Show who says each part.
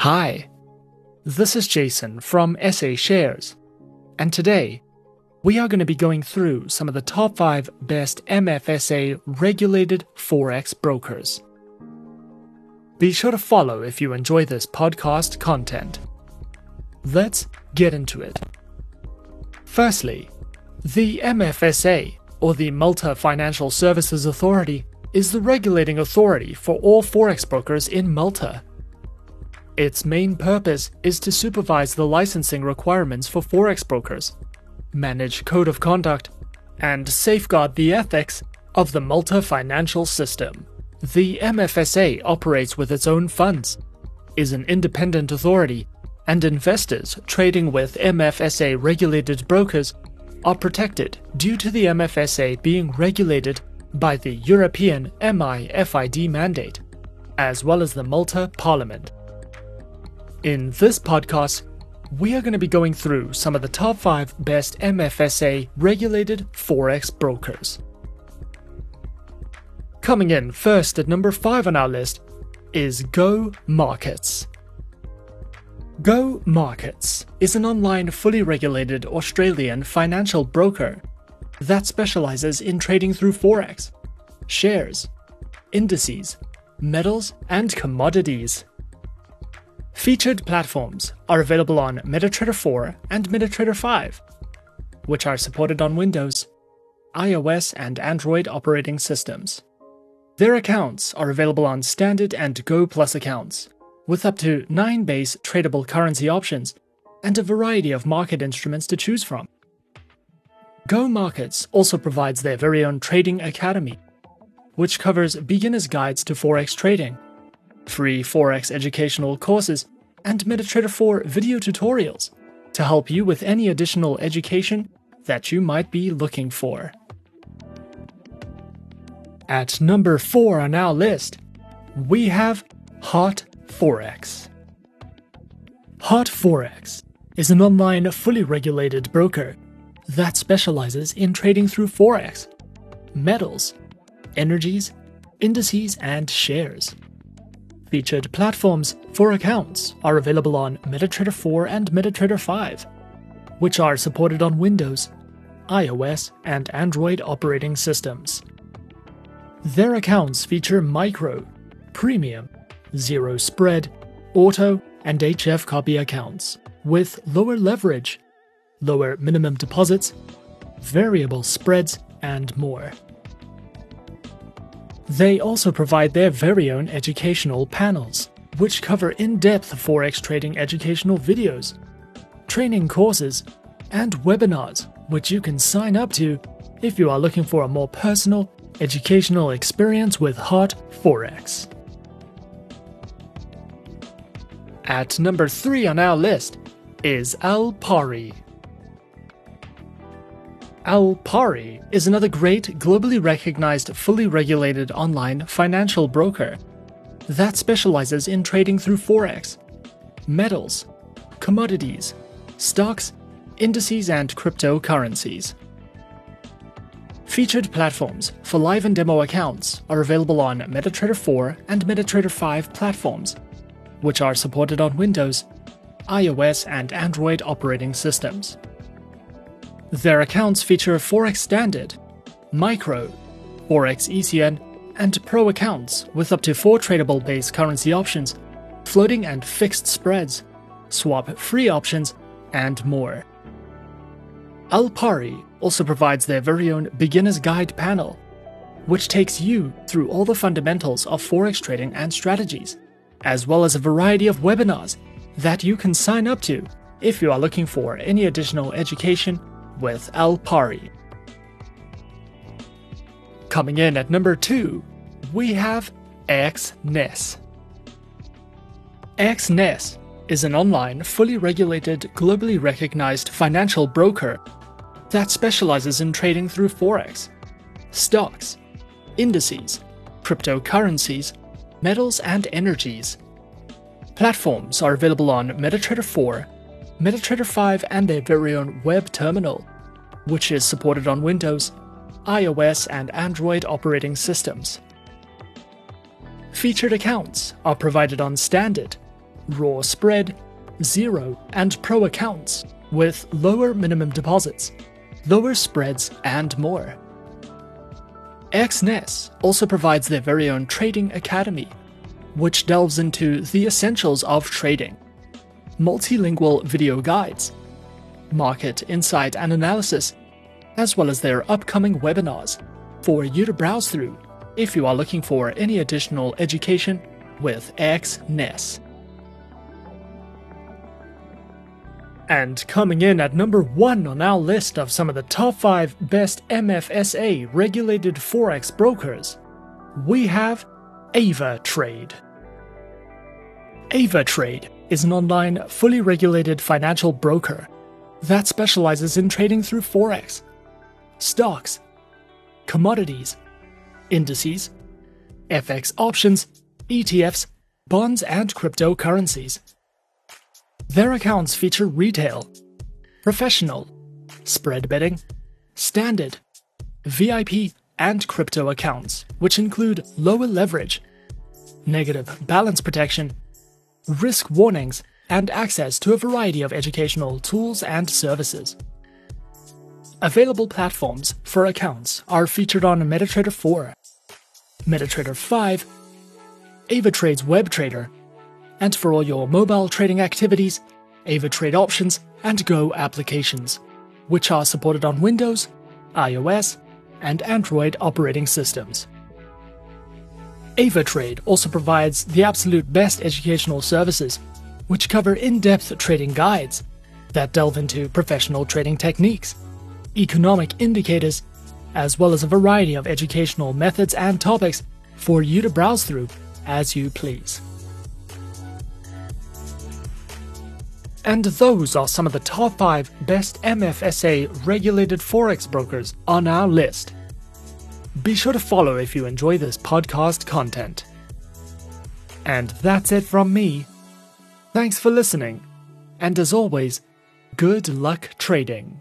Speaker 1: Hi, this is Jason from SA Shares, and today we are going to be going through some of the top 5 best MFSA regulated Forex brokers. Be sure to follow if you enjoy this podcast content. Let's get into it. Firstly, the MFSA, or the Malta Financial Services Authority, is the regulating authority for all Forex brokers in Malta. Its main purpose is to supervise the licensing requirements for Forex brokers, manage code of conduct, and safeguard the ethics of the Malta financial system. The MFSA operates with its own funds, is an independent authority, and investors trading with MFSA regulated brokers are protected due to the MFSA being regulated by the European MIFID mandate, as well as the Malta Parliament. In this podcast, we are going to be going through some of the top 5 best MFSA regulated Forex brokers. Coming in first at number 5 on our list is Go Markets. Go Markets is an online fully regulated Australian financial broker that specializes in trading through Forex, shares, indices, metals, and commodities. Featured platforms are available on MetaTrader 4 and MetaTrader 5, which are supported on Windows, iOS, and Android operating systems. Their accounts are available on standard and Go Plus accounts, with up to 9 base tradable currency options and a variety of market instruments to choose from. Go Markets also provides their very own Trading Academy, which covers beginner's guides to Forex trading, free Forex educational courses, and MetaTrader 4 video tutorials to help you with any additional education that you might be looking for. At number 4 on our list, we have Hot Forex. Hot Forex is an online fully regulated broker that specializes in trading through Forex, metals, energies, indices, and shares. Featured platforms for accounts are available on MetaTrader 4 and MetaTrader 5, which are supported on Windows, iOS, and Android operating systems. Their accounts feature micro, premium, zero spread, auto, and HF copy accounts with lower leverage, lower minimum deposits, variable spreads, and more. They also provide their very own educational panels, which cover in depth Forex trading educational videos, training courses, and webinars, which you can sign up to if you are looking for a more personal, educational experience with Hot Forex. At number 3 on our list is Alpari. Alpari is another great, globally recognized, fully regulated online financial broker that specializes in trading through Forex, metals, commodities, stocks, indices, and cryptocurrencies. Featured platforms for live and demo accounts are available on MetaTrader 4 and MetaTrader 5 platforms, which are supported on Windows, iOS, and Android operating systems. Their accounts feature Forex Standard, Micro, Forex ECN, and Pro accounts with up to four tradable base currency options, floating and fixed spreads, swap free options, and more. Alpari also provides their very own beginner's guide panel, which takes you through all the fundamentals of Forex trading and strategies, as well as a variety of webinars that you can sign up to if you are looking for any additional education with Alpari. Coming in at number 2, we have Exness. Exness is an online, fully regulated, globally recognized financial broker that specializes in trading through Forex, stocks, indices, cryptocurrencies, metals, and energies. Platforms are available on MetaTrader 4, MetaTrader 5, and their very own web terminal, which is supported on Windows, iOS, and Android operating systems. Featured accounts are provided on Standard, raw spread, zero, and pro accounts with lower minimum deposits, lower spreads, and more. Exness also provides their very own trading academy, which delves into the essentials of trading, multilingual video guides, market insight and analysis, as well as their upcoming webinars for you to browse through if you are looking for any additional education with Exness. And coming in at number one on our list of some of the top five best MFSA regulated Forex brokers, we have AvaTrade. AvaTrade is an online, fully regulated financial broker that specializes in trading through Forex, stocks, commodities, indices, FX options, ETFs, bonds, and cryptocurrencies. Their accounts feature retail, professional, spread betting, standard, VIP, and crypto accounts, which include lower leverage, negative balance protection, risk warnings, and access to a variety of educational tools and services. Available platforms for accounts are featured on MetaTrader 4, MetaTrader 5, AvaTrade's WebTrader, and for all your mobile trading activities, AvaTrade options, and Go applications, which are supported on Windows, iOS, and Android operating systems. AvaTrade also provides the absolute best educational services, which cover in depth trading guides that delve into professional trading techniques, economic indicators, as well as a variety of educational methods and topics for you to browse through as you please. And those are some of the top 5 best MFSA regulated Forex brokers on our list. Be sure to follow if you enjoy this podcast content. And that's it from me. Thanks for listening, and as always, good luck trading.